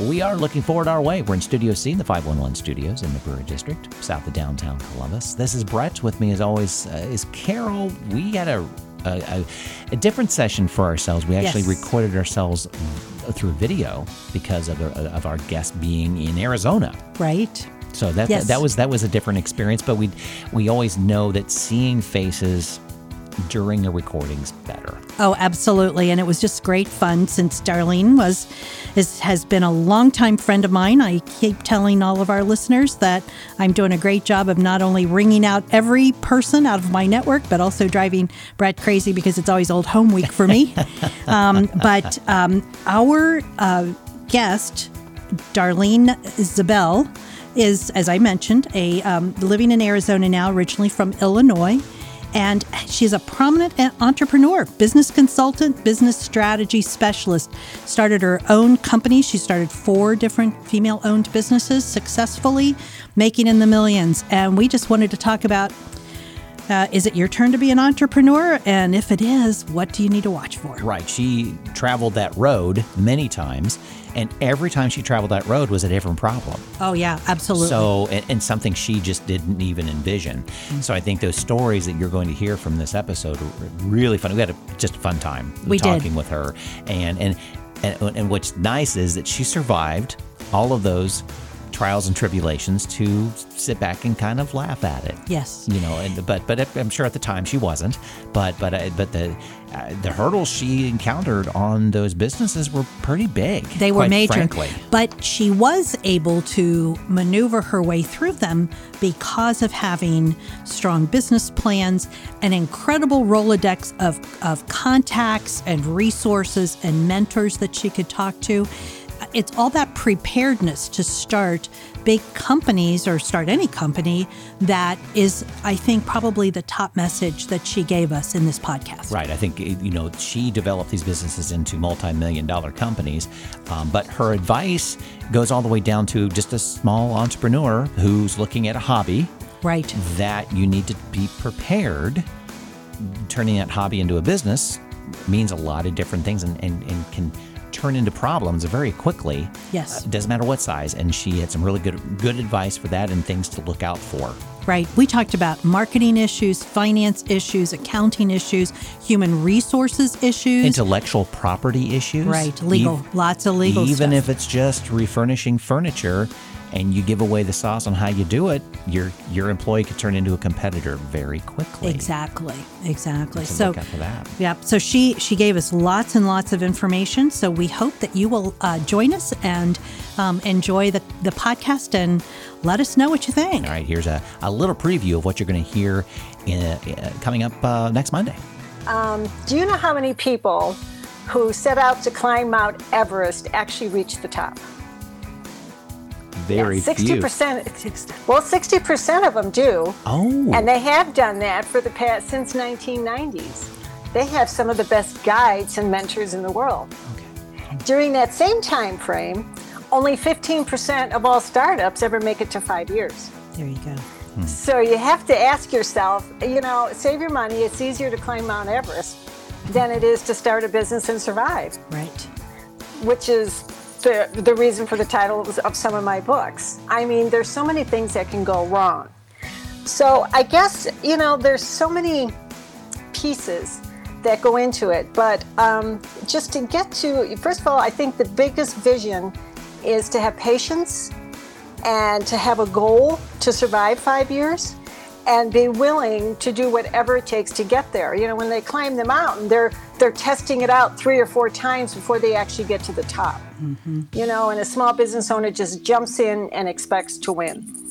we are looking forward our way. We're in Studio C the 511 studios in the Brewery District, south of downtown Columbus. This is Brett. With me, as always, uh, is Carol. We had a, a, a, a different session for ourselves. We actually Yes. recorded ourselves through video because of, of our guest being in Arizona. Right? So that Yes. that was that was a different experience, but we we always know that seeing faces during a recording's better. Oh, absolutely. And it was just great fun since Darlene was is, has been a longtime friend of mine. I keep telling all of our listeners that I'm doing a great job of not only ringing out every person out of my network, but also driving Brett crazy because it's always old home week for me. um, but um, our uh, guest, Darlene Zabel, is, as I mentioned, a um, living in Arizona now, originally from Illinois. And she's a prominent entrepreneur, business consultant, business strategy specialist. Started her own company. She started four different female owned businesses successfully, making in the millions. And we just wanted to talk about uh, is it your turn to be an entrepreneur? And if it is, what do you need to watch for? Right. She traveled that road many times, and every time she traveled that road was a different problem. Oh, yeah, absolutely. So, and, and something she just didn't even envision. So, I think those stories that you're going to hear from this episode are really fun. We had a, just a fun time We did. talking with her, and and and and what's nice is that she survived all of those trials and tribulations to sit back and kind of laugh at it. yes. You know, and but but I'm sure at the time she wasn't. But but uh, but the uh, the hurdles she encountered on those businesses were pretty big. They were major. frankly. But she was able to maneuver her way through them because of having strong business plans, an incredible Rolodex of, of contacts and resources and mentors that she could talk to. It's all that preparedness to start big companies or start any company that is, I think, probably the top message that she gave us in this podcast. Right. I think, you know, she developed these businesses into multi million dollar companies. Um, but her advice goes all the way down to just a small entrepreneur who's looking at a hobby Right. that you need to be prepared. Turning that hobby into a business means a lot of different things and, and, and can turn into problems very quickly. Yes. Uh, doesn't matter what size. And she had some really good good advice for that and things to look out for. Right. We talked about marketing issues, finance issues, accounting issues, human resources issues. Intellectual property issues. right. Legal. Ev- Lots of legal even stuff. if it's just refurnishing furniture and you give away the sauce on how you do it, your your employee could turn into a competitor very quickly. Exactly. Exactly. So, So, look out for that. yeah. So she she gave us lots and lots of information. So we hope that you will uh, join us and um, enjoy the the podcast and let us know what you think. All right, here's a, a little preview of what you're going to hear in, uh, coming up uh, next Monday. Do you know how many people who set out to climb Mount Everest actually reach the top? Very Sixty few. percent. Well, sixty percent of them do, Oh, and they have done that for the past since 1990s. They have some of the best guides and mentors in the world. Okay. During that same time frame, only 15% of all startups ever make it to five years. There you go. Hmm. So you have to ask yourself, you know, save your money. It's easier to climb Mount Everest than it is to start a business and survive, Right. which is the, the reason for the title of- of some of my books. I mean, there's so many things that can go wrong. So I guess, you know, there's so many pieces that go into it. But um, just to get to, first of all, I think the biggest vision is to have patience and to have a goal to survive five years and be willing to do whatever it takes to get there. You know, when they climb the mountain, they're they're testing it out three or four times before they actually get to the top. Mm-hmm. You know, and a small business owner just jumps in and expects to win.